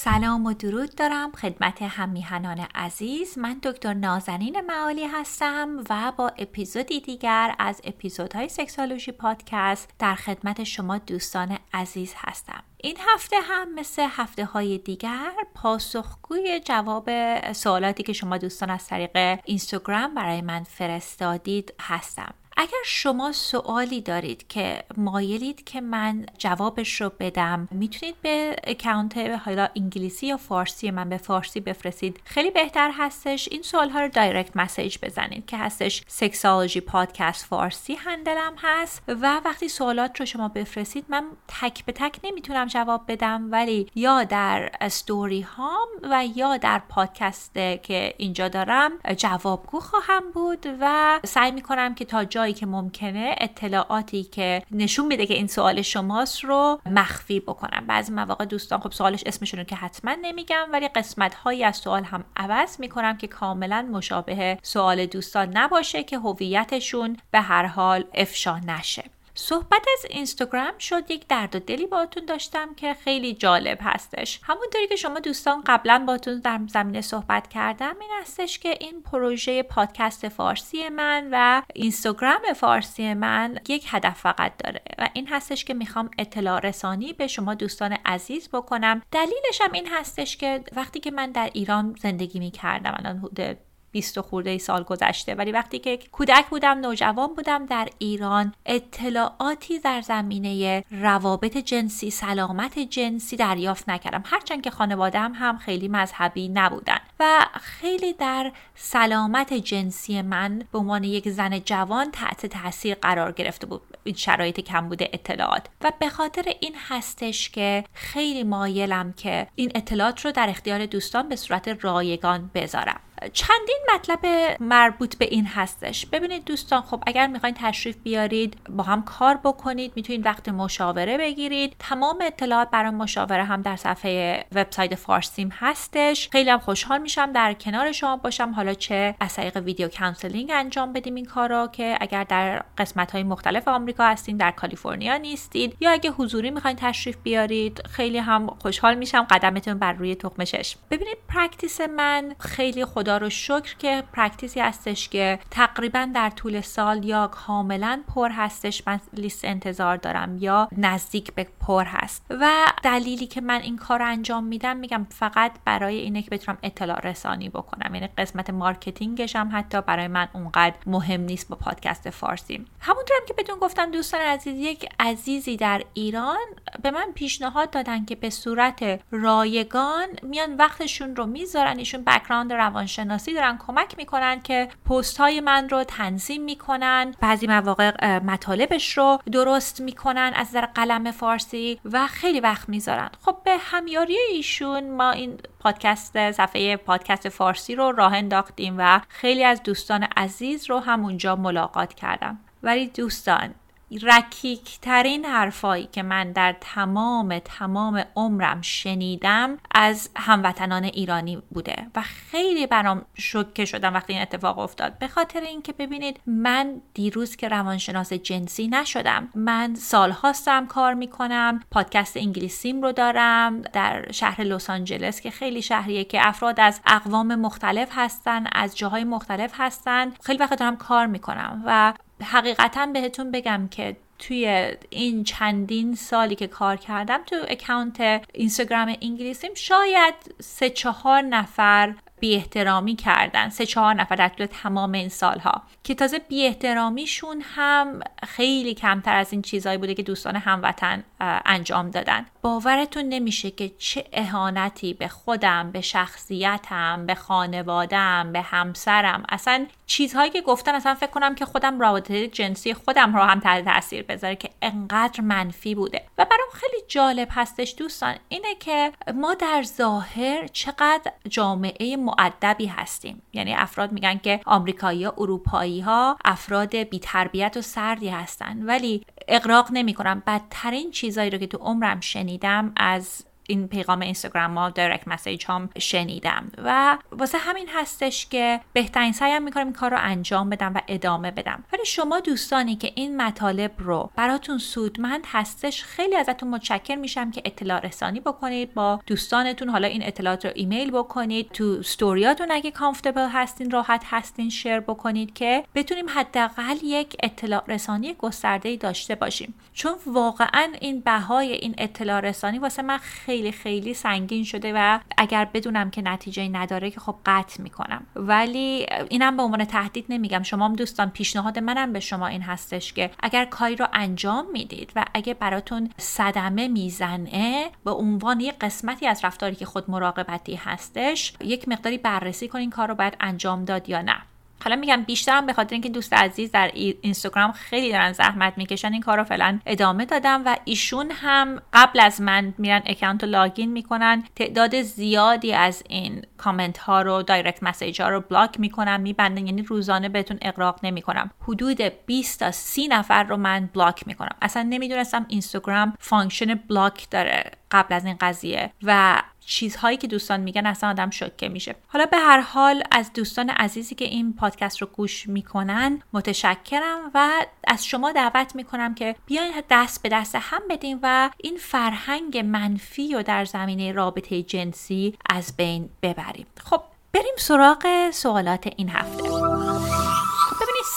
سلام و درود دارم خدمت هم‌میهنان عزیز. من دکتر نازنین معالی هستم و با اپیزودی دیگر از اپیزودهای Sexology Podcast در خدمت شما دوستان عزیز هستم. این هفته هم مثل هفته های دیگر پاسخگوی جواب سوالاتی که شما دوستان از طریق اینستاگرام برای من فرستادید هستم. اگر شما سوالی دارید که مایلید که من جوابش رو بدم می‌تونید به اکانت حالا انگلیسی یا فارسی من به فارسی بفرستید. خیلی بهتر هستش این سوال ها رو direct message بزنید که هستش سکسالوجی پادکست فارسی handle م هست و وقتی سوالات رو شما بفرستید من تک به تک نمی‌تونم جواب بدم ولی یا در استوری هام و یا در پادکست که اینجا دارم جوابگو خواهم بود و سعی می‌کنم که تا جایی که ممکنه اطلاعاتی که نشون میده که این سوال شماست رو مخفی بکنم بعضی مواقع دوستان خب سوالش اسمشون رو که حتما نمیگم ولی قسمت هایی از سوال هم عوض می‌کنم که کاملا مشابه سوال دوستان نباشه که هویتشون به هر حال افشا نشه. صحبت از اینستاگرام شد یک درد و دلی باتون داشتم که خیلی جالب هستش. همونطوری که شما دوستان قبلا باتون در زمینه صحبت کردم این هستش که این پروژه پادکست فارسی من و اینستاگرام فارسی من یک هدف فقط داره و این هستش که می‌خوام اطلاع رسانی به شما دوستان عزیز بکنم. دلیلش هم این هستش که وقتی که من در ایران زندگی می‌کردم الان حدود 20 خورده سال گذشته. ولی وقتی که کودک بودم نوجوان بودم در ایران اطلاعاتی در زمینه روابط جنسی سلامت جنسی دریافت نکردم. هرچند که خانوادم هم خیلی مذهبی نبودن. و خیلی در سلامت جنسی من به عنوان یک زن جوان تحت تاثیر قرار گرفته بود. این شرایط کم بوده اطلاعات. و به خاطر این هستش که خیلی مایلم که این اطلاعات رو در اختیار دوستان به صورت رایگان بذارم. چندین مطلب مربوط به این هستش. ببینید دوستان خب اگر می‌خواین تشریف بیارید با هم کار بکنید می‌تونید وقت مشاوره بگیرید. تمام اطلاعات برای مشاوره هم در صفحه وبسایت فارسیم هستش. خیلی هم خوشحال میشم در کنار شما باشم. حالا چه از طریق video counseling انجام بدیم این کارا که اگر در قسمت های مختلف آمریکا هستین در کالیفرنیا نیستید یا اگه حضوری می‌خواین تشریف بیارید خیلی هم خوشحال میشم. قدمتون بر روی چشم ببینید practice من خیلی خود خدا رو شکر که practice ی هستش که تقریبا در طول سال یا کاملا پر هستش. من لیست انتظار دارم یا نزدیک به پر هست. و دلیلی که من این کار رو انجام میدم میگم فقط برای اینه که بتونم اطلاع رسانی بکنم. یعنی قسمت marketing ش هم حتی برای من اونقدر مهم نیست با پادکست فارسی. همونطورم که بهتون گفتم دوستان عزیز یک عزیزی در ایران به من پیشنهاد دادن که به صورت رایگان میان وقتشون رو می‌ذارن. ایشون بکراند روانش شناسی دارن کمک می‌کنن که پست های من رو تنظیم می‌کنن. بعضی مواقع مطالبش رو درست می‌کنن از نظر قلم فارسی و خیلی وقت می‌ذارن. خب به همیاری ایشون ما این پادکست صفحه پادکست فارسی رو راه انداختیم و خیلی از دوستان عزیز رو همونجا ملاقات کردم. ولی دوستان رکیکترین حرفایی که من در تمام تمام عمرم شنیدم از هموطنان ایرانی بوده و خیلی برام شوکه شدم وقتی این اتفاق افتاد. به خاطر اینکه ببینید من دیروز که روانشناس جنسی نشدم من سالهاستم کار می‌کنم پادکست انگلیسیم رو دارم در شهر لس آنجلس که خیلی شهریه که افراد از اقوام مختلف هستن از جاهای مختلف هستن خیلی وقت دارم کار می‌کنم و حقیقتا بهتون بگم که توی این چندین سالی که کار کردم تو اکانت اینستاگرام انگلیسیم شاید سه چهار نفر بی احترامی کردن سه چهار نفر در طول تمام این سالها که تازه بی احترامیشون هم خیلی کمتر از این چیزهایی بوده که دوستان هموطن انجام دادن. باورتون نمیشه که چه اهانتی به خودم به شخصیتم به خانوادم به همسرم. اصلا چیزهایی که گفتن اصلا فکر کنم که خودم رابطه جنسی خودم رو هم تحت تاثیر بذاره که انقدر منفی بوده. و برام خیلی جالب هستش دوستان اینه که ما در ظاهر چقدر جامعه معدبی هستیم. یعنی افراد میگن که آمریکایی ها اروپایی ها افراد بیتربیت و سردی هستن. ولی اقراق نمی‌کنم. بدترین چیزایی رو که تو عمرم شنیدم از این پیغام اینستاگرام ها دایرکت مسیج هم شنیدم و واسه همین هستش که بهترین سعیم می‌کنم این کار رو انجام بدم و ادامه بدم. ولی شما دوستانی که این مطالب رو براتون سودمند هستش خیلی ازتون متشکر میشم که اطلاع رسانی بکنید با دوستانتون. حالا این اطلاعات رو ایمیل بکنید. تو استوریاتون اگه کامفتبل هستین راحت هستین شیر بکنید که بتونیم حداقل یک اطلاع رسانی گسترده داشته باشیم. چون واقعا این بهای این اطلاع رسانی واسه من خیلی خیلی خیلی سنگین شده و اگر بدونم که نتیجه نداره که خب قطع می‌کنم. ولی اینم به عنوان تهدید نمیگم. شما هم دوستان پیشنهاد منم به شما این هستش که اگر کاری رو انجام می‌دید و اگه براتون صدمه می‌زنه به عنوان یک قسمتی از رفتاری که خود مراقبتی هستش یک مقداری بررسی کنین کار رو باید انجام داد یا نه. حالا میگم بیشترم به خاطر اینکه دوست عزیز در اینستاگرام خیلی دارن زحمت می‌کشن این کار رو فعلا ادامه دادم و ایشون هم قبل از من میرن اکانت رو login می‌کنن. تعداد زیادی از این کامنت ها رو direct message ها رو block می‌کنم میبندن. یعنی روزانه بهتون اغراق نمی‌کنم. حدود 20 تا 30 نفر رو من block می‌کنم. اصلا نمی‌دونستم اینستاگرام function block داره قبل از این قضیه و چیزهایی که دوستان میگن اصلا آدم شوکه میشه. حالا به هر حال از دوستان عزیزی که این پادکست رو گوش می‌کنن متشکرم و از شما دعوت می‌کنم که بیاین دست به دست هم بدین و این فرهنگ منفی رو در زمینه رابطه جنسی از بین ببریم. خب بریم سراغ سوالات این هفته.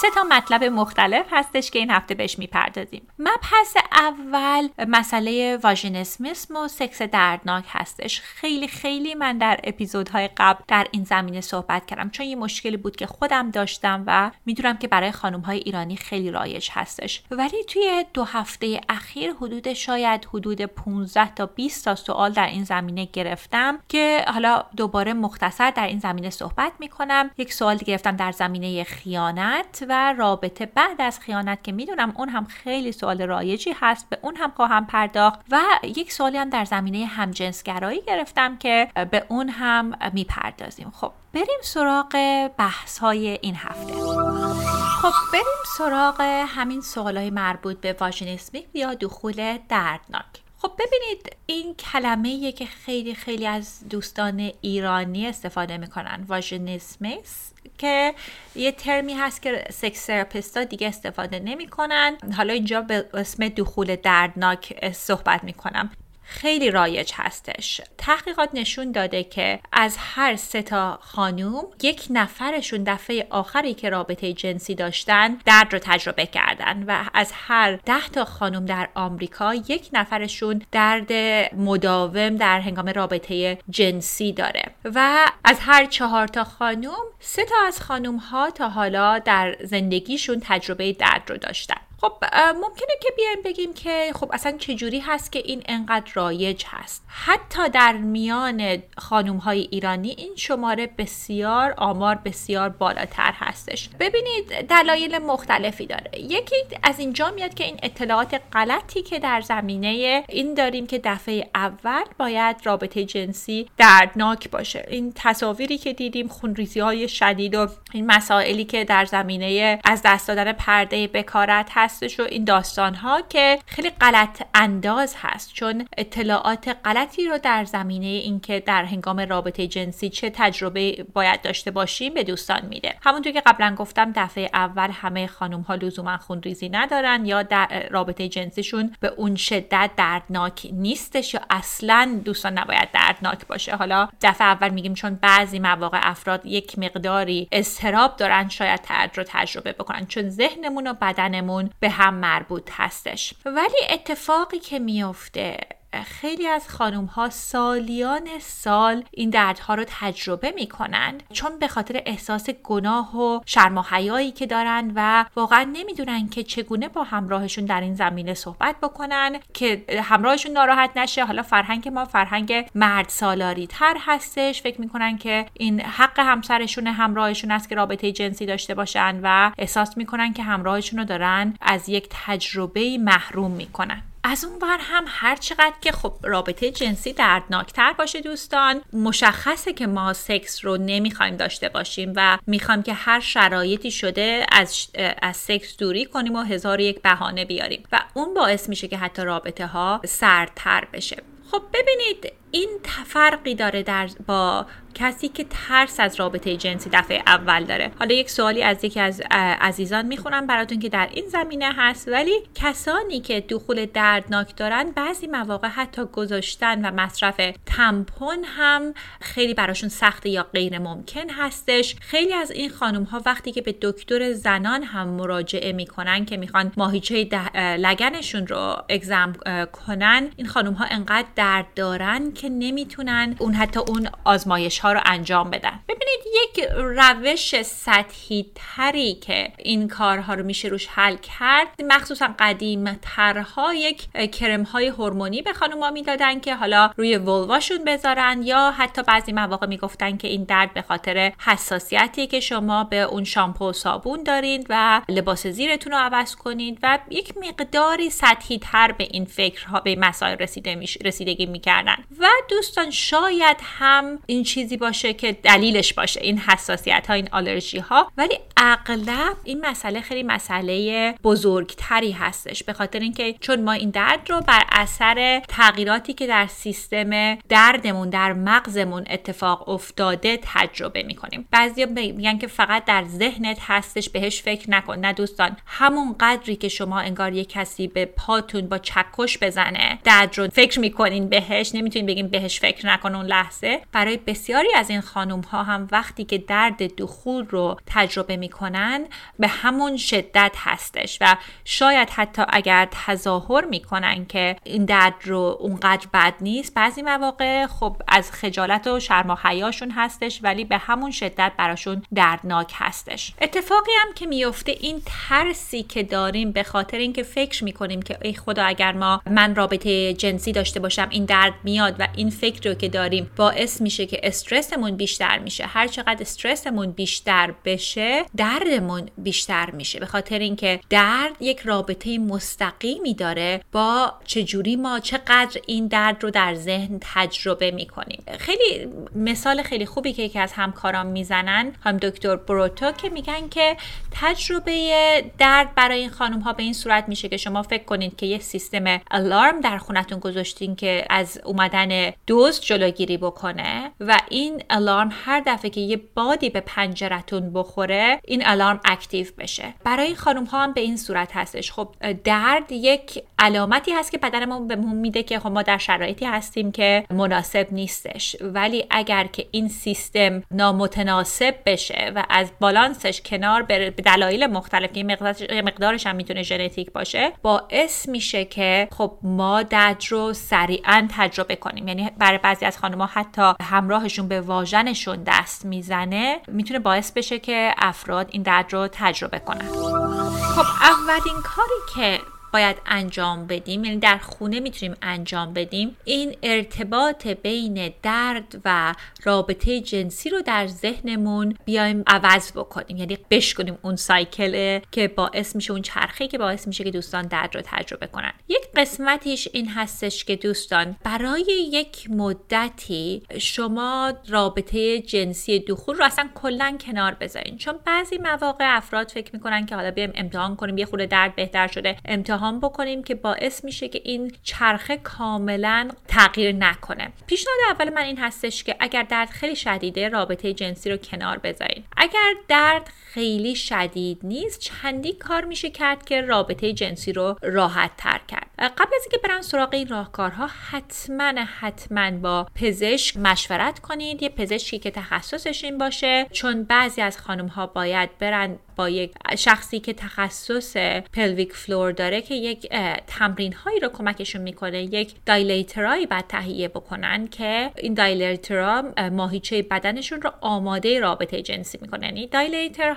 سه تا مطلب مختلف هستش که این هفته بهش می‌پردازیم. مبحث اول مسئله واژینسمیسم و سکس دردناک هستش. خیلی خیلی من در اپیزودهای قبل در این زمینه صحبت کردم چون یه مشکلی بود که خودم داشتم و می‌دونم که برای خانم های ایرانی خیلی رایج هستش. ولی توی دو هفته اخیر حدود شاید حدود 15 تا 20 تا سوال در این زمینه گرفتم که حالا دوباره مختصر در این زمینه صحبت می‌کنم. یک سوال گرفتم در زمینه خیانت و رابطه بعد از خیانت که می‌دونم اون هم خیلی سوال رایجی هست به اون هم خواهم پرداخت و یک سوالی هم در زمینه همجنسگرایی گرفتم که به اون هم می‌پردازیم. خب بریم سراغ بحث های این هفته. خب بریم سراغ همین سوال های مربوط به واژینیسمیک یا دخول دردناک. خب ببینید این کلمه که خیلی خیلی از دوستان ایرانی استفاده می‌کنن واژنیسمیس که یه ترمی هست که سکس دیگه استفاده نمی‌کنن. حالا اینجا به اسم دخول دردناک صحبت می‌کنم. خیلی رایج هستش. تحقیقات نشون داده که از هر سه تا خانوم یک نفرشون دفعه آخری که رابطه جنسی داشتن درد رو تجربه کردن و از هر ده تا خانوم در آمریکا یک نفرشون درد مداوم در هنگام رابطه جنسی داره. و از هر چهار تا خانوم سه تا از خانوم ها تا حالا در زندگیشون تجربه درد رو داشتن. خب ممکنه که بیایم بگیم که خب اصلا چجوری هست که این انقدر رایج هست؟ حتی در میان خانوم های ایرانی این شماره بسیار آمار بسیار بالاتر هستش. ببینید دلایل مختلفی داره. یکی از اینجا میاد که این اطلاعات غلطی که در زمینه این داریم که دفعه اول باید رابطه جنسی دردناک باشه. این تصاویری که دیدیم خونریزی های شدید و این مسائلی که در زمینه از دست دادن پرده بکارت هست هستش و این داستان ها که خیلی غلط انداز هست چون اطلاعات غلطی رو در زمینه اینکه در هنگام رابطه جنسی چه تجربه باید داشته باشیم به دوستان میده. همونطور که قبلا گفتم دفعه اول همه خانم ها لزوما خونریزی ندارن یا در رابطه جنسیشون به اون شدت دردناک نیستش یا اصلا دوستان نباید دردناک باشه. حالا دفعه اول میگیم چون بعضی مواقع افراد یک مقداری استراب دارن شاید درد رو تجربه بکنن چون ذهنمون و بدنمون به هم مربوط هستش. ولی اتفاقی که میفته خیلی از خانوم ها سالیان سال این دردها رو تجربه می‌کنن چون به خاطر احساس گناه و شرم و حیایی که دارن و واقعا نمی‌دونن که چگونه با همراهشون در این زمینه صحبت بکنن که همراهشون ناراحت نشه. حالا فرهنگ ما فرهنگ مرد سالاری تر هستش. فکر می‌کنن که این حق همسرشون همراهشون است که رابطه جنسی داشته باشن و احساس می‌کنن که همراهشون رو دارن از یک تجربه محروم می‌کنن. از اون بر هم هر چقدر که خب رابطه جنسی دردناکتر باشه دوستان مشخصه که ما سکس رو نمی‌خوایم داشته باشیم و می‌خوایم که هر شرایطی شده از, از سکس دوری کنیم و هزار یک بهانه بیاریم و اون باعث میشه که حتی رابطه ها سردتر بشه. خب ببینید این فرقی داره در با کسی که ترس از رابطه جنسی دفعه اول داره. حالا یک سوالی از یکی از عزیزان می‌خونم براتون که در این زمینه هست. ولی کسانی که دخول دردناک دارن بعضی مواقع حتی گذاشتن و مصرف تمپون هم خیلی براشون سخت یا غیر ممکن هستش. خیلی از این خانم ها وقتی که به دکتر زنان هم مراجعه می‌کنن که می‌خوان ماهیچه لگنشون رو اگزم کنن این خانم ها انقدر درد دارن که نمی‌تونن اون حتی اون آزمایش ها رو انجام بدن. ببینید یک روش سطحی تری که این کارها رو میشه روش حل کرد مخصوصا قدیم ترها یک کرم های هورمونی به خانوما می‌دادن که حالا روی ولواشون بذارن یا حتی بعضی مواقع می‌گفتن که این درد به خاطر حساسیتی که شما به اون شامپو و صابون دارید و لباس زیرتون رو عوض کنید و یک مقداری سطحی تر به این فکرها به مسائل رسیده رسیدگی می‌کردن. و دوستان شاید هم این چیزی باشه که دلیلش باشه این حساسیت ها این آلرژی ها ولی اغلب این مسئله خیلی مسئله بزرگتری هستش. به خاطر اینکه چون ما این درد رو بر اثر تغییراتی که در سیستم دردمون در مغزمون اتفاق افتاده تجربه می‌کنیم. بعضیا میگن که فقط در ذهنت هستش بهش فکر نکن. نه دوستان همون قدری که شما انگار یه کسی به پاتون با چکش بزنه درد رو فکر می‌کنین بهش نمی‌تونین بگیم بهش فکر نکن اون لحظه. برای بسیاری از این خانم ها هم وقتی که درد دخول رو تجربه می‌کنن به همون شدت هستش و شاید حتی اگر تظاهر می‌کنن که این درد رو اونقدر بد نیست بعضی مواقع خب از خجالت و شرم و حیاشون هستش ولی به همون شدت براشون دردناک هستش. اتفاقی هم که میفته این ترسی که داریم به خاطر اینکه فکر می‌کنیم که ای خدا اگر ما من رابطه جنسی داشته باشم این درد میاد و این فکر رو که داریم باعث میشه که استرسمون بیشتر میشه. هر چقدر استرسمون بیشتر بشه دردمون بیشتر میشه. به خاطر اینکه درد یک رابطه مستقیمی داره با چجوری ما چقدر این درد رو در ذهن تجربه می‌کنیم. خیلی مثال خیلی خوبی که یکی از همکاران می‌زنن هم دکتر بروتو که میگن که تجربه درد برای این خانم ها به این صورت میشه که شما فکر کنید که یه سیستم الارم در خونتون گذاشتین که از اومدن دوست جلوگیری بکنه و این الارم هر دفعه که یه بادی به پنجرتون بخوره این الارم اکتیو بشه. برای این خانم ها هم به این صورت هستش. خب درد یک علامتی هست که بدنمون بهمون میده که خب ما در شرایطی هستیم که مناسب نیستش. ولی اگر که این سیستم نامتناسب بشه و از بالانسش کنار بره به دلایل مختلف که مقدارش هم می‌تونه ژنتیک باشه باعث میشه که خب ما درد رو سریعا تجربه کنیم. یعنی برای بعضی از خانمها حتی همراهشون به واژنشون دست می‌زنه می‌تونه باعث بشه که افراد این درد رو تجربه کنن. خب اولین کاری که باید انجام بدیم یعنی در خونه می‌تونیم انجام بدیم. این ارتباط بین درد و رابطه جنسی رو در ذهنمون بیایم عوض بکنیم. یعنی بشکنیم اون سایکل که باعث میشه اون چرخه که باعث میشه که دوستان درد رو تجربه کنن. یک قسمتیش این هستش که دوستان برای یک مدتی شما رابطه جنسی دخول رو اصلا کلا کنار بذارین. چون بعضی مواقع افراد فکر می‌کنن که حالا بیایم امتحان کنیم یه خورده درد بهتر شده امتحان بکنیم که باعث میشه که این چرخه کاملا تغییر نکنه. پیشنهاد اول من این هستش که اگر درد خیلی شدیده رابطه جنسی رو کنار بذارین. اگر درد خیلی شدید نیست چندین کار میشه کرد که رابطه جنسی رو راحت تر کرد. قبل از اینکه برن سراغ این راهکارها حتما حتما با پزشک مشورت کنید. یه پزشکی که تخصصش این باشه. چون بعضی از خانم ها باید برن با یک شخصی که تخصص pelvic floor داره که یک تمرین هایی رو کمکشون می‌کنه یک dilator هایی باید تهیه بکنن که این dilator ها ماهیچه بدنشون رو آماده رابطه جنسی می‌کنه یعنی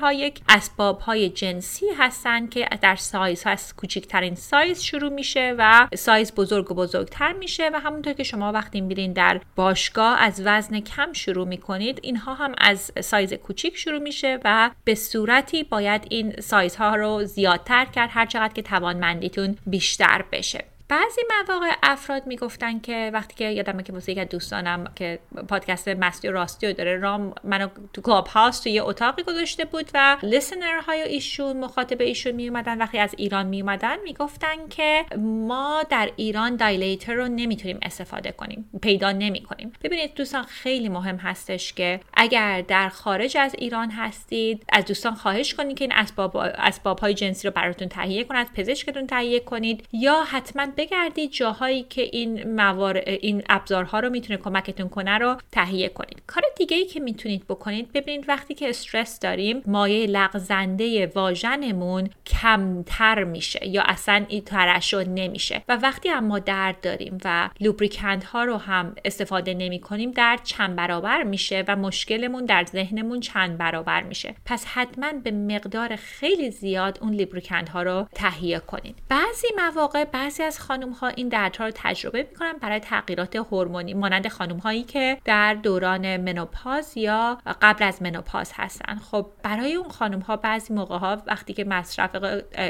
این‌ها یک اسباب های جنسی هستن که در سایز هست کوچکترین سایز شروع میشه و سایز بزرگ و بزرگتر میشه و همونطور که شما وقتی میرین در باشگاه از وزن کم شروع می‌کنید اینها هم از سایز کوچیک شروع میشه و به صورتی باید این سایزها رو زیادتر کرد هر چقدر که توانمندیتون بیشتر بشه. بعضی مواقع افراد می‌گفتن که وقتی که یادمه که واسه یک دوستانم که پادکست مستی و راستی داره رام منو تو کلاب هاوس تو یه اتاقی گذاشته بود و لیسنر های ایشون مخاطب ایشون می اومدن وقتی از ایران می اومدن می‌گفتن که ما در ایران دایلیتر رو نمی‌تونیم استفاده کنیم پیدا نمی کنیم ببینید دوستان خیلی مهم هستش که اگر در خارج از ایران هستید از دوستان خواهش کنید که این اسباب اسباب های جنسی رو براتون تهیه کنید پزشکتون تهیه کنید یا حتما بگردید جاهایی که این موار این ابزارها رو می‌تونه کمکتون کنه رو تهیه کنید. کار دیگه ای که می‌تونید بکنید ببینید وقتی که استرس داریم مایه لغزنده واژنمون کمتر میشه یا اصلا این ترشح نمیشه. و وقتی اما درد داریم و لوبریکند ها رو هم استفاده نمی کنیم درد چند برابر میشه و مشکلمون در ذهنمون چند برابر میشه. پس حتما به مقدار خیلی زیاد اون لوبریکند ها رو تهیه کنید. بعضی مواقع بعضی از خانم ها این دردها رو تجربه می‌کنن برای تغییرات هورمونی مانند خانم هایی که در دوران منوپاز یا قبل از منوپاز هستن. خب برای اون خانم ها بعضی موقع ها وقتی که مصرف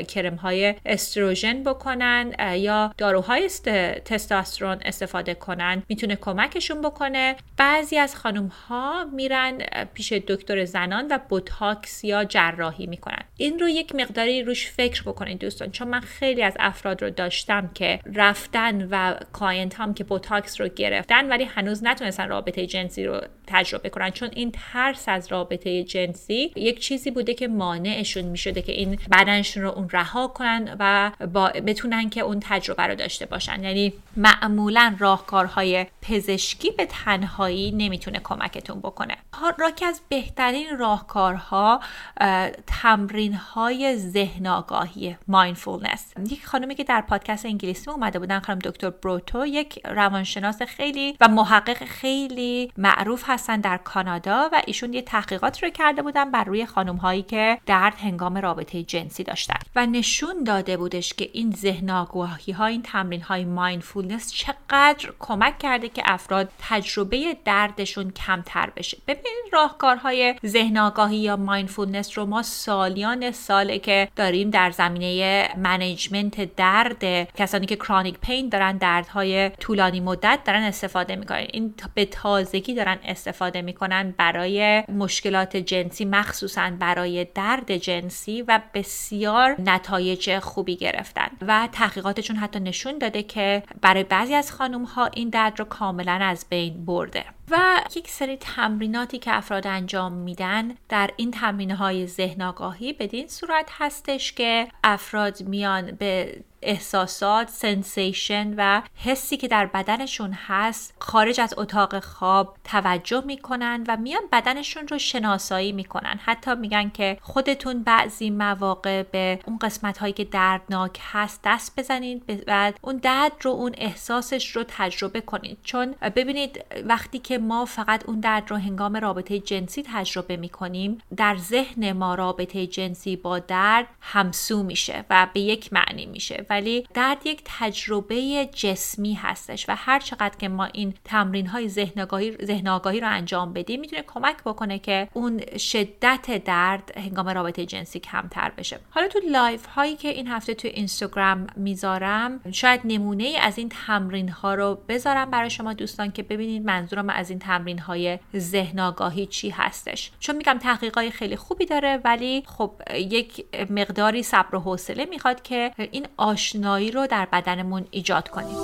کرم های استروژن بکنن یا داروهای تستاسترون استفاده کنن می‌تونه کمکشون بکنه. بعضی از خانم ها میرن پیش دکتر زنان و بوتاکس یا جراحی می‌کنن. این رو یک مقداری روش فکر بکنید دوستان چون من خیلی از افراد رو داشتم که رفتن و client هام که بوتاکس رو گرفتن ولی هنوز نتونستن رابطه جنسی رو تجربه کنن. چون این ترس از رابطه جنسی یک چیزی بوده که مانعشون می‌شده که این بدنشون رو اون رها کنن و با بتونن که اون تجربه رو داشته باشن. یعنی معمولا راهکارهای پزشکی به تنهایی نمی‌تونه کمکتون بکنه. یکی از بهترین راهکارها تمرین های ذهن آگاهی mindfulness یک خانمی که در پادکست انگلیسی اومده بودن خانم دکتر بروتو یک روانشناس خیلی و محقق خیلی معروف هستن در کانادا و ایشون یه تحقیقات رو کرده بودن بر روی خانم هایی که درد هنگام رابطه جنسی داشتن. و نشون داده بودش که این ذهن آگاهی ها این تمرین های mindfulness چقدر کمک کرده که افراد تجربه دردشون کمتر بشه. ببینید راهکارهای ذهن آگاهی یا mindfulness رو ما سالیان ساله که داریم در زمینه management درد کسانی که chronic pain دارن دردهای طولانی مدت دارن استفاده می‌کنن. این به تازگی دارن استفاده می‌کنن برای مشکلات جنسی مخصوصا برای درد جنسی و بسیار نتایج خوبی گرفتن. و تحقیقاتشون حتی نشون داده که برای بعضی از خانم ها این درد رو کاملا از بین برده. و یک سری تمریناتی که افراد انجام میدن در این تمرین های ذهن آگاهی بدین صورت هستش که افراد میان به احساسات sensation و حسی که در بدنشون هست خارج از اتاق خواب توجه می‌کنن و میان بدنشون رو شناسایی می‌کنن. حتی میگن که خودتون بعضی مواقع به اون قسمت هایی که دردناک هست دست بزنید و اون درد رو اون احساسش رو تجربه کنید. چون ببینید وقتی که ما فقط اون درد رو هنگام رابطه جنسی تجربه می‌کنیم در ذهن ما رابطه جنسی با درد همسو میشه و به یک معنی میشه ولی درد یک تجربه جسمی هستش و هر چقدر که ما این تمرین های ذهن آگاهی رو انجام بدیم می‌تونه کمک بکنه که اون شدت درد هنگام رابطه جنسی کمتر بشه. حالا تو لایو هایی که این هفته تو اینستاگرام می‌ذارم شاید نمونه ای از این تمرین ها رو بذارم برای شما دوستان که ببینید منظورم از این تمرین های ذهن آگاهی چی هستش. چون میگم تحقیقای خیلی خوبی داره ولی خب یک مقداری صبر و حوصله می‌خواد که این آشنایی رو در بدنمون ایجاد کنیم.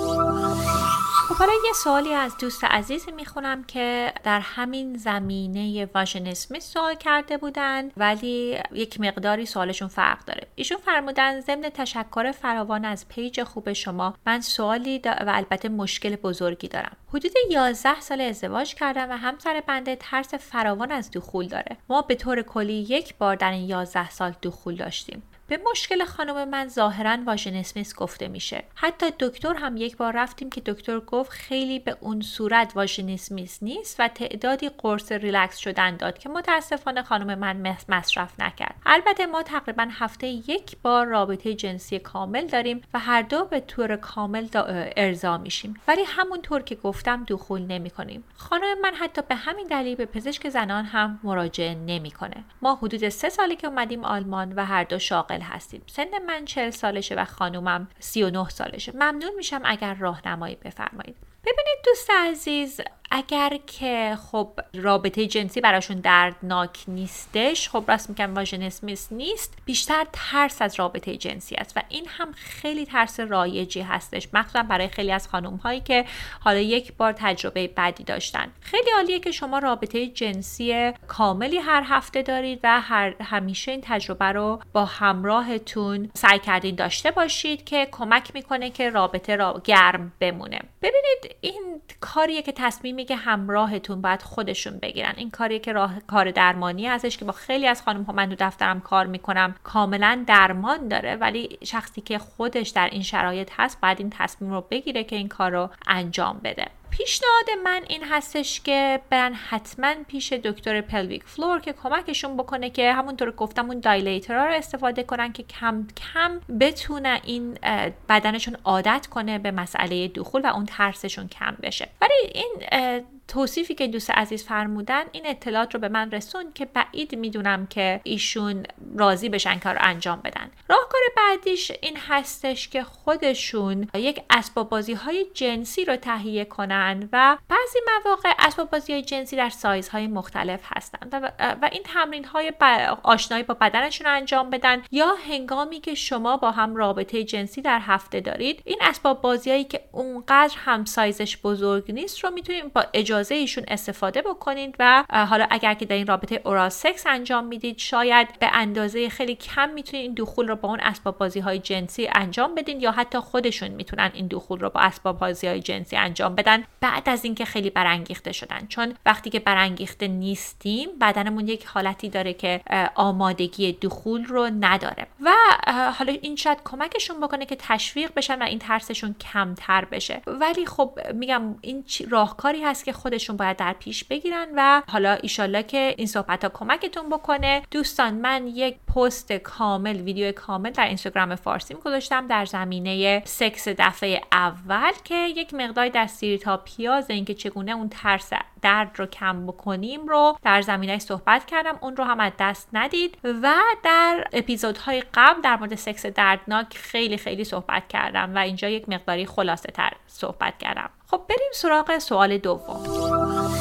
خب حالا یه سوالی از دوست عزیزی می‌خونم که در همین زمینه واژن سوال کرده بودن ولی یک مقداری سوالشون فرق داره. ایشون فرمودن ضمن تشکر فراوان از پیج خوب شما من سوالی و البته مشکل بزرگی دارم. حدود 11 سال ازدواج کردم و همسر بنده ترس فراوان از دخول داره. ما به طور کلی یک بار در این 11 سال دخول داشتیم. به مشکل خانم من ظاهرا واژنسمیس گفته میشه. حتی دکتر هم یک بار رفتیم که دکتر گفت خیلی به اون صورت واژنسمیس نیست و تعدادی قرص ریلکس شدن داد که متاسفانه خانم من مصرف نکرد. البته ما تقریبا هفته یک بار رابطه جنسی کامل داریم و هر دو به طور کامل ارضا میشیم. ولی همونطور که گفتم دخول نمی کنیم خانم من حتی به همین دلیل به پزشک زنان هم مراجعه نمی‌کنه. ما حدود سه سالی که اومدیم آلمان و هر دو شاغل هستیم. سن من چل سالشه و خانومم 39 سالشه. ممنون میشم اگر راهنمایی بفرمایید. ببینید دوست عزیز اگر که خب رابطه جنسی براشون دردناک نیستش خب راست میگم واژنسمیس نیست بیشتر ترس از رابطه جنسی است و این هم خیلی ترس رایجی هستش مخصوصا برای خیلی از خانم هایی که حالا یک بار تجربه بدی داشتن. خیلی عالیه که شما رابطه جنسی کاملی هر هفته دارید و هر همیشه این تجربه رو با همراهتون سعی کردین داشته باشید که کمک می‌کنه که رابطه را گرم بمونه. ببینید این کاریه که تصمیم که همراهتون باید خودشون بگیرن. این کاریه که راه کار درمانی هستش که با خیلی از خانم ها من تو دفترم کار می‌کنم کاملا درمان داره ولی شخصی که خودش در این شرایط هست باید این تصمیم رو بگیره که این کار رو انجام بده. پیشنهاد من این هستش که برن حتما پیش دکتر pelvic floor که کمکشون بکنه که همونطور گفتم اون dilator ها رو استفاده کنن که کم کم بتونه این بدنشون عادت کنه به مسئله دخول و اون ترسشون کم بشه. ولی این توصیفی که دوست عزیز فرمودن این اطلاعات رو به من رسوند که بعید می‌دونم که ایشون راضی بشن کار انجام بدن. راهکار بعدیش این هستش که خودشون یک اسباب بازی های جنسی رو تهیه کنن و بعضی مواقع اسباب بازی های جنسی در سایزهای مختلف هستند و, و این تمرین های آشنایی با بدنشون رو انجام بدن یا هنگامی که شما با هم رابطه جنسی در هفته دارید این اسباب بازیهایی که اونقدر هم سایزش بزرگ نیست رو می‌تونید با اجازه اجازه ایشون استفاده بکنید و حالا اگر که در این رابطه اورال سکس انجام می‌دید شاید به اندازه خیلی کم می‌تونید این دخول رو با اون اسباب بازی های جنسی انجام بدین یا حتی خودشون می‌تونن این دخول رو با اسباب بازی های جنسی انجام بدن بعد از اینکه خیلی برانگیخته شدن. چون وقتی که برانگیخته نیستیم بدنمون یک حالتی داره که آمادگی دخول رو نداره. و حالا این شاید کمکشون بکنه که تشویق بشن و این ترسشون کمتر بشه. ولی خب میگم این راهکاری هست که خودشون باید در پیش بگیرن و حالا ایشالله که این صحبت ها کمکتون بکنه. دوستان من یک پست کامل ویدیو کامل در اینستاگرام فارسی گذاشتم در زمینه سکس دفعه اول که یک مقداری در تا پیاز اینکه چگونه اون ترس درد رو کم بکنیم رو در زمینه صحبت کردم. اون رو هم از دست ندید. و در اپیزودهای قبل در مورد سکس دردناک خیلی خیلی صحبت کردم و اینجا یک مقداری خلاصه تر صحبت کردم. خب بریم سراغ سوال دوم.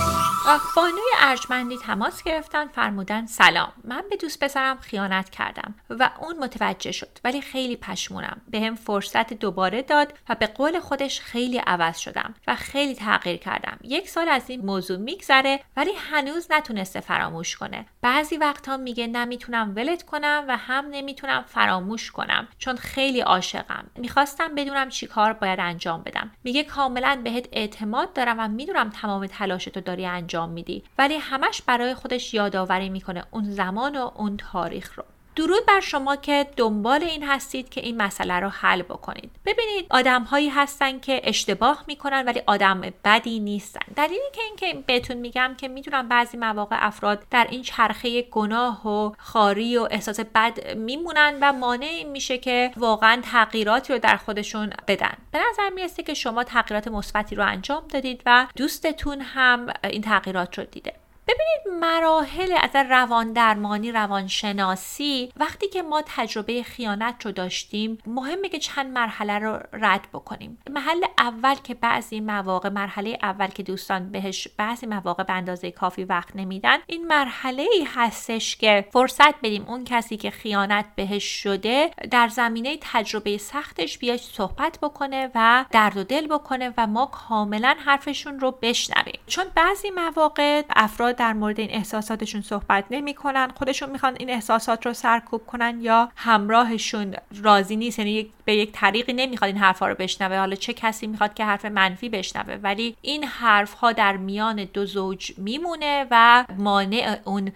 بانوی ارجمندی تماس گرفتن فرمودن سلام. من به دوست پسرم خیانت کردم و اون متوجه شد ولی خیلی پشمونم. به هم فرصت دوباره داد و به قول خودش خیلی عوض شدم و خیلی تغییر کردم. یک سال از این موضوع میگذره ولی هنوز نتونسته فراموش کنه. بعضی وقتها میگه نمی‌تونم ولت کنم و هم نمی‌تونم فراموش کنم چون خیلی عاشقم. می‌خواستم بدونم چیکار باید انجام بدم. میگه کاملا بهت اعتماد دارم و می‌دونم تمام تلاشتو داری انجام میدی. ولی همش برای خودش یادآوری می‌کنه اون زمان و اون تاریخ رو. درود بر شما که دنبال این هستید که این مسئله رو حل بکنید. ببینید آدم هایی هستن که اشتباه می‌کنن ولی آدم بدی نیستن. دلیلی که اینکه بهتون میگم که می‌دونم بعضی مواقع افراد در این چرخه گناه و خاری و احساس بد میمونن و مانع این میشه که واقعا تغییراتی رو در خودشون بدن. به نظر می‌رسه که شما تغییرات مثبتی رو انجام دادید و دوستتون هم این تغییرات رو دیده. ببینید مراحل از روان درمانی روانشناسی وقتی که ما تجربه خیانت رو داشتیم مهمه که چند مرحله رو رد بکنیم. محل اول که بعضی مواقع مرحله اول که دوستان بهش بعضی مواقع به اندازه کافی وقت نمیدن این مرحله ای هستش که فرصت بدیم اون کسی که خیانت بهش شده در زمینه تجربه سختش بیاد صحبت بکنه و درد و دل بکنه و ما کاملا حرفشون رو بشنویم. چون بعضی مواقع افراد در مورد این احساساتشون صحبت نمی‌کنن خودشون می‌خوان این احساسات رو سرکوب کنن یا همراهشون راضی نیست یعنی به یک طریقی نمی‌خواد این حرفها رو بشنوه حالا چه کسی می‌خواد که حرف منفی بشنوه ولی این حرف ها در میان دو زوج میمونه و مانع اون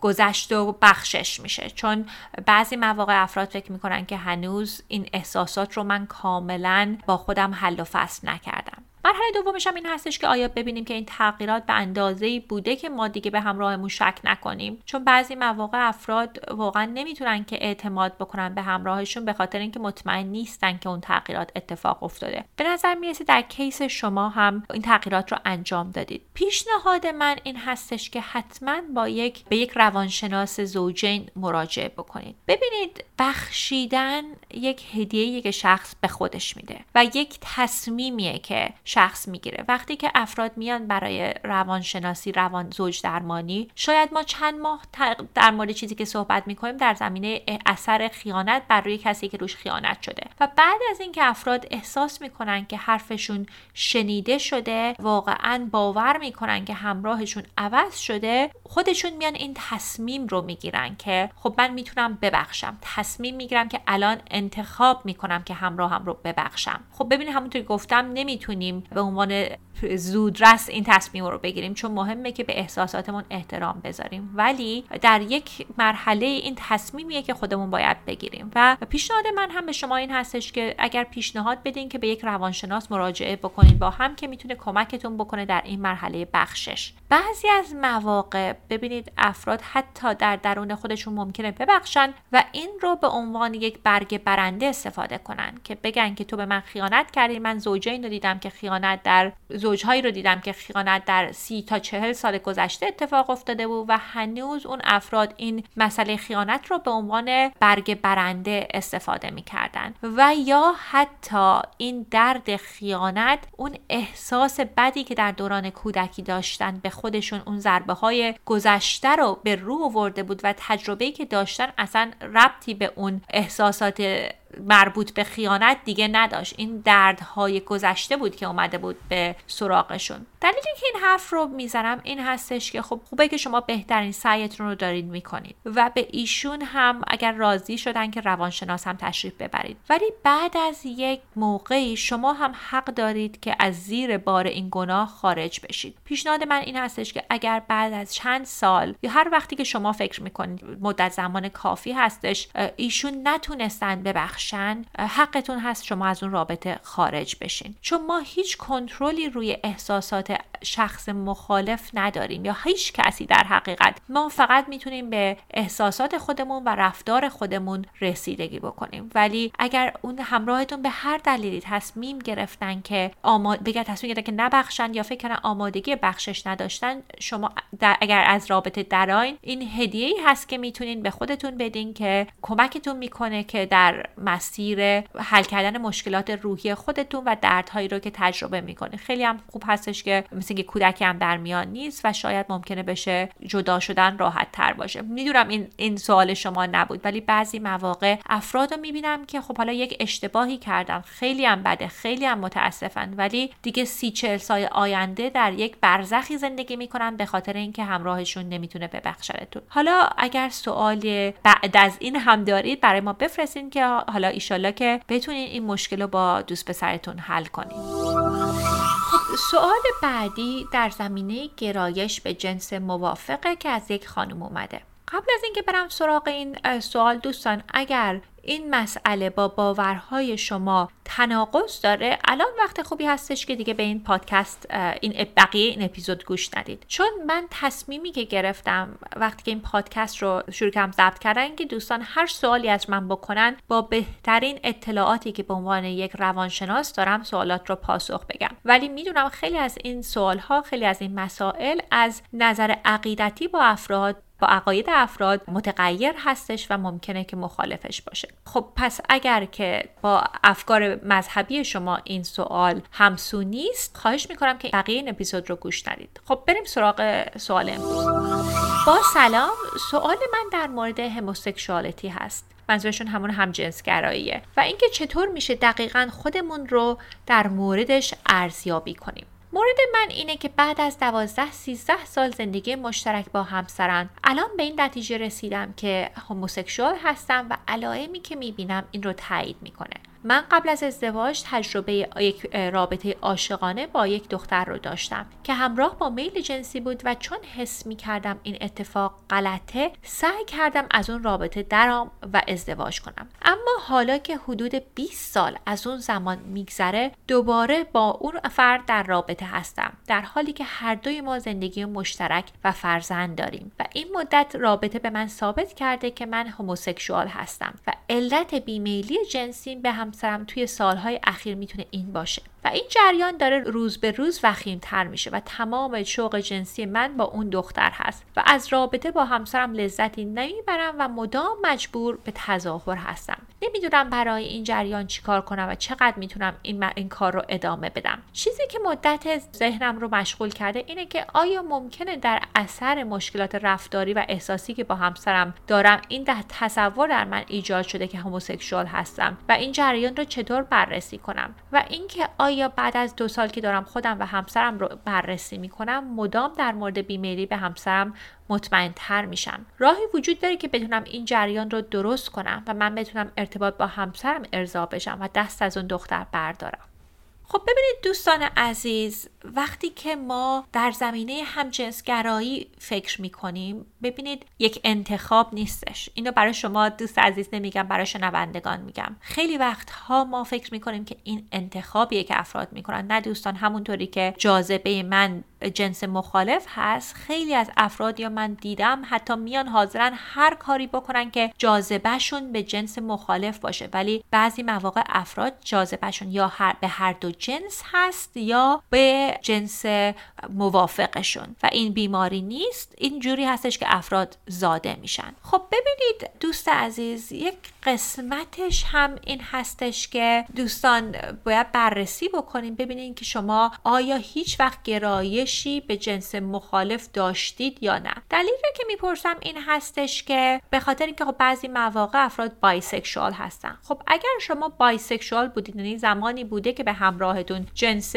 گذشت و بخشش میشه. چون بعضی مواقع افراد فکر می‌کنن که هنوز این احساسات رو من کاملا با خودم حل و فصل نکردم. مرحله دومش هم این هستش که آیا ببینیم که این تغییرات به اندازه بوده که ما دیگه به همراهمون شک نکنیم؟ چون بعضی مواقع افراد واقعا نمی‌تونن که اعتماد بکنن به همراهشون به خاطر اینکه مطمئن نیستن که اون تغییرات اتفاق افتاده. به نظر می‌رسه در کیس شما هم این تغییرات رو انجام دادید. پیشنهاد من این هستش که حتما با یک به یک روانشناس زوجین مراجعه بکنید. ببینید بخشیدن یک هدیه که شخص به خودش میده و یک تصمیمیه که شخص می‌گیره. وقتی که افراد میان برای روانشناسی روان زوج درمانی شاید ما چند ماه در مورد چیزی که صحبت می‌کنیم در زمینه اثر خیانت بر روی کسی که روش خیانت شده. و بعد از اینکه افراد احساس می‌کنن که حرفشون شنیده شده واقعا باور می‌کنن که همراهشون عوض شده خودشون میان این تصمیم رو می‌گیرن که خب من می‌تونم ببخشم. تصمیم می‌گیرم که الان انتخاب می‌کنم که همراهم رو ببخشم. خب ببینید همونطور گفتم نمی‌تونیم به عنوان زودرس این تصمیم رو بگیریم چون مهمه که به احساساتمون احترام بذاریم. ولی در یک مرحله این تصمیمیه که خودمون باید بگیریم. و پیشنهاد من هم به شما این هستش که اگر پیشنهاد بدین که به یک روانشناس مراجعه بکنید با هم که می‌تونه کمکتون بکنه در این مرحله بخشش. بعضی از مواقع ببینید افراد حتی در درون خودشون ممکنه ببخشن و این رو به عنوان یک برگ برنده استفاده کنن که بگن که تو به من خیانت کردی من زوجین رو دیدم که در زوجهایی رو دیدم که خیانت در سی تا چهل سال گذشته اتفاق افتاده بود و هنوز اون افراد این مسئله خیانت رو به عنوان برگ برنده استفاده می‌کردن. و یا حتی این درد خیانت اون احساس بدی که در دوران کودکی داشتن به خودشون اون ضربه های گذشته رو به رو آورده بود و تجربه که داشتن اصلا ربطی به اون احساسات مربوط به خیانت دیگه نداشت. این دردهای گذشته بود که اومده بود به سراغشون. دلیلی که این حرف رو می‌زنم این هستش که خب خوبه که شما بهترین سعیتون رو دارید می‌کنید و به ایشون هم اگر راضی شدن که روانشناس هم تشریف ببرید. ولی بعد از یک موقعی شما هم حق دارید که از زیر بار این گناه خارج بشید. پیشنهاد من این هستش که اگر بعد از چند سال یا هر وقتی که شما فکر می‌کنید مدت زمان کافی هستش ایشون نتونستن ببخشن حقتون هست شما از اون رابطه خارج بشین. چون ما هیچ کنترلی روی احساسات شخص مخالف نداریم یا هیچ کسی در حقیقت. ما فقط می‌تونیم به احساسات خودمون و رفتار خودمون رسیدگی بکنیم. ولی اگر اون همراهتون به هر دلیلی تصمیم گرفتن که آماد بگه تصمیم گرفتن که نبخشن یا فکر کنن آمادگی بخشش نداشتن شما در اگر از رابطه دراین این هدیه ای هست که می‌تونین به خودتون بدین که کمکتون می‌کنه که در مسیر حل کردن مشکلات روحی خودتون و دردهایی رو که تجربه می‌کنه خیلی هم خوب هستش که مثل که کودکی هم در میان نیست و شاید ممکنه بشه جدا شدن راحت تر باشه. می‌دونم این این سوال شما نبود ولی بعضی مواقع افراد رو می‌بینم که خب حالا یک اشتباهی کردن. خیلی هم بده خیلی هم متاسفن ولی دیگه سی چهل سال آینده در یک برزخی زندگی می‌کنن به خاطر اینکه همراهشون نمی‌تونه ببخشتتون حالا اگر سوال بعد از این هم دارید برای ما بفرستین که حالا ایشالله که بتونین این مشکل رو با دوست پسرتون حل کنین. سوال بعدی در زمینه گرایش به جنس موافقه که از یک خانم اومده. قبل از اینکه برم سراغ این سوال دوستان اگر این مسئله با باورهای شما تناقض داره؟ الان وقت خوبی هستش که دیگه به این پادکست این بقیه این اپیزود گوش ندید. چون من تصمیمی که گرفتم وقتی که این پادکست رو شروع کردم ضبط کردن که دوستان هر سوالی از من بکنن با بهترین اطلاعاتی که به عنوان یک روانشناس دارم سوالات رو پاسخ بگم. ولی می‌دونم خیلی از این سوالها خیلی از این مسائل از نظر عقیدتی با افراد با عقاید افراد متغیر هستش و ممکنه که مخالفش باشه. خب پس اگر که با افکار مذهبی شما این سوال همسو نیست خواهش می‌کنم که بقیه این اپیزود رو گوش ندید. خب بریم سراغ سوال امروز. با سلام سوال من در مورد هموسکشوالتی هست. منظورشون همون همجنسگراییه. و اینکه چطور میشه دقیقا خودمون رو در موردش ارزیابی کنیم. مورد من اینه که بعد از 12 13 سال زندگی مشترک با همسرم. الان به این نتیجه رسیدم که هموسکشوال هستم و علائمی که می‌بینم این رو تایید می‌کنه. من قبل از ازدواج تجربه یک رابطه عاشقانه با یک دختر رو داشتم که همراه با میل جنسی بود و چون حس می کردم این اتفاق غلطه سعی کردم از اون رابطه درام و ازدواج کنم. اما حالا که حدود 20 سال از اون زمان میگذره دوباره با اون فرد در رابطه هستم در حالی که هر دوی ما زندگی مشترک و فرزند داریم و این مدت رابطه به من ثابت کرده که من هموسکسوال هستم و علت بیمیلی جنسی به هم همسرم توی سالهای اخیر می‌تونه این باشه. و این جریان داره روز به روز تر میشه و تمام شوق جنسی من با اون دختر هست و از رابطه با همسرم لذتی نمی‌برم و مدام مجبور به تظاهر هستم. نمی‌دونم برای این جریان چیکار کنم و چقدر می‌تونم این, این کار رو ادامه بدم. چیزی که مدت ذهنم رو مشغول کرده اینه که آیا ممکنه در اثر مشکلات رفتاری و احساسی که با همسرم دارم این ده تصور در من ایجاد شده که هموسکسوال هستم و این جریان رو چطور بررسی کنم و اینکه بعد از دو سال که دارم خودم و همسرم رو بررسی می‌کنم مدام در مورد بیمیلی به همسرم مطمئن تر میشم. راهی وجود داره که بتونم این جریان رو درست کنم و من بتونم ارتباط با همسرم ارضا بشم و دست از اون دختر بردارم. خب ببینید دوستان عزیز وقتی که ما در زمینه همجنسگرایی فکر می‌کنیم ببینید یک انتخاب نیستش. اینو برای شما دوست عزیز نمیگم برای شنوندگان میگم. خیلی وقتها ما فکر می‌کنیم که این انتخابیه که افراد می‌کنن. نه دوستان همونطوری که جاذبه من جنس مخالف هست. خیلی از افراد یا من دیدم حتی میان حاضرن هر کاری بکنن که جاذبهشون به جنس مخالف باشه. ولی بعضی مواقع افراد جاذبهشون یا هر به هر دو جنس هست یا به جنس موافقشون. و این بیماری نیست. این جوری هستش که افراد زاده میشن. خب ببینید دوست عزیز یک قسمتش هم این هستش که دوستان باید بررسی بکنیم. ببینید که شما آیا هیچ وقت گرایشی به جنس مخالف داشتید یا نه. دلیلی که می‌پرسم این هستش که به خاطر اینکه خب بعضی مواقع افراد bisexual هستن. خب اگر شما bisexual بودید یعنی زمانی بوده که به همراهتون جنس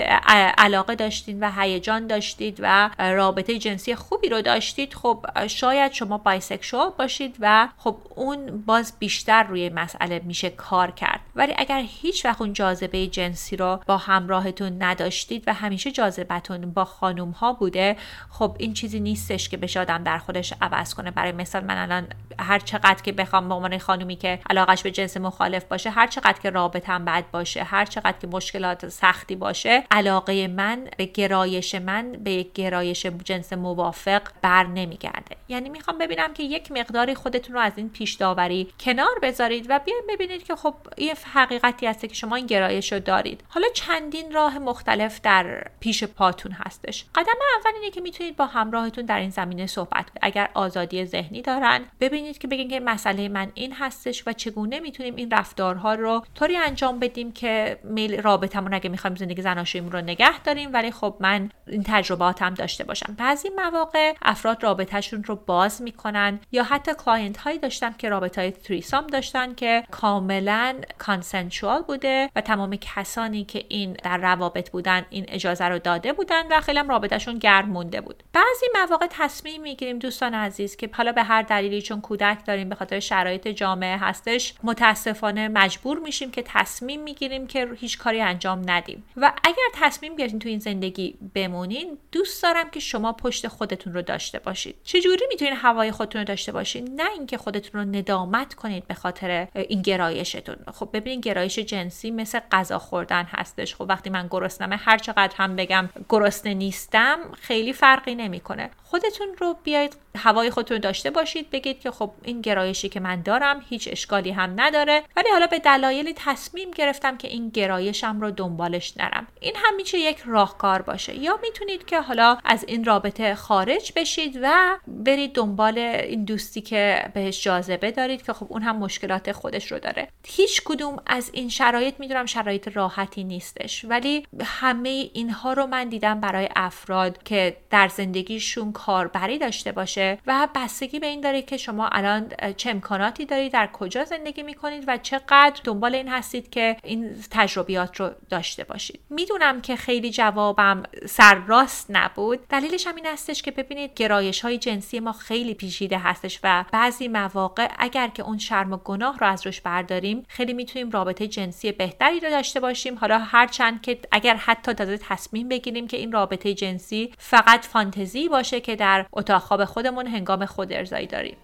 علاقه داشتید و هیجان داشتید و رابطه جنسی خوبی رو داشتید خب شاید شما بایسکشوال باشید و خب اون باز بیشتر روی مسئله میشه کار کرد. ولی اگر هیچ وقت اون جاذبه جنسی رو با همراهتون نداشتید و همیشه جاذبتون با خانوم ها بوده خب این چیزی نیستش که بشه آدم در خودش عوض کنه. برای مثال من الان هر چقدر که بخوام به عنوان خانومی که علاقش به جنس مخالف باشه هر چقدر که رابطم بد باشه هر چقدر که مشکلات سختی باشه علاقه من به گرایش من به یک گرایش جنس موافق بر نمیگرده. یعنی می‌خوام ببینم که یک مقداری خودتون رو از این پیش داوری کنار بذارید و بیاین ببینید که خب یه حقیقتی هست که شما این گرایش رو دارید. حالا چندین راه مختلف در پیش پاتون هستش. قدم اول اینه که می‌تونید با همراهتون در این زمینه صحبت کنید. اگر آزادی ذهنی دارن ببینید که بگین که مسئله من این هستش و چگونه می‌تونیم این رفتارها رو طوری انجام بدیم که میل رابطمون اگه می‌خوایم زندگی زناشوییمون رو نگه داریم ولی خب من این تجرباتم داشته باشم. بعضی مواقع افراد رابطهشون رو باز می‌کنن یا حتی client هایی داشتن که رابطه های threesome داشتن که کاملا consensual بوده و تمام کسانی که این در روابط بودن این اجازه رو داده بودن و خیلی هم رابطهشون گرم مونده بود. بعضی مواقع تصمیم می‌گیریم دوستان عزیز که حالا به هر دلیلی چون کودک داریم به خاطر شرایط جامعه هستش متاسفانه مجبور میشیم که تصمیم می‌گیریم که هیچ کاری انجام ندیم. و اگر تصمیم گرفتین تو این زندگی بمونین دوست دارم که شما پشت خودتون رو داشته باشید. چجوری می‌تونین هوای خودتون رو داشته باشید نه اینکه خودتون رو ندامت کنید به خاطر این گرایشتون. خب ببینید گرایش جنسی مثل غذا خوردن هستش. خب وقتی من گرسنمه هر چقدر هم بگم گرسنه نیستم خیلی فرقی نمی‌کنه. خودتون رو بیاید هوای خودتون داشته باشید بگید که خب این گرایشی که من دارم هیچ اشکالی هم نداره. ولی حالا به دلایلی تصمیم گرفتم که این گرایشم رو دنبالش نرم. این هم میشه یک راهکار باشه. یا می‌تونید که حالا از این رابطه خارج بشید و برید دنبال این دوستی که بهش جاذبه دارید که خب اون هم مشکلات خودش رو داره. هیچ کدوم از این شرایط می‌دونم شرایط راحتی نیستش. ولی همه اینها رو من دیدم برای افراد که در زندگیشون کاربری داشته باشه و بستگی به این داره که شما الان چه امکاناتی دارید در کجا زندگی می‌کنید و چقدر دنبال این هستید که این تجربیات رو داشته باشید. می‌دونم که خیلی جوابم سرراست نبود. دلیلش هم این هستش که ببینید گرایش های جنسی ما خیلی پیچیده هستش و بعضی مواقع اگر که اون شرم و گناه رو از روش برداریم خیلی می‌تونیم رابطه جنسی بهتری رو داشته باشیم. حالا هرچند که اگر حتی تازه تصمیم بگیریم که این رابطه جنسی فقط فانتزی باشه که در اتاق خواب خودمون هنگام خود ارزایی داریم.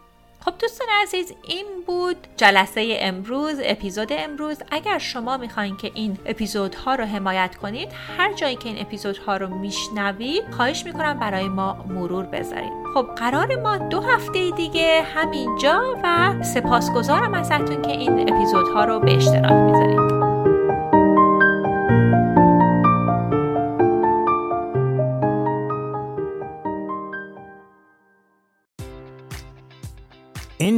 خب دوستان عزیز این بود جلسه امروز اپیزود امروز. اگر شما می‌خواین که این اپیزودها رو حمایت کنید هر جایی که این اپیزودها رو میشنوید خواهش می‌کنم برای ما مرور بذارید. خب قرار ما دو هفته دیگه همینجا و سپاسگزارم ازتون که این اپیزودها رو به اشتراک می‌ذارید.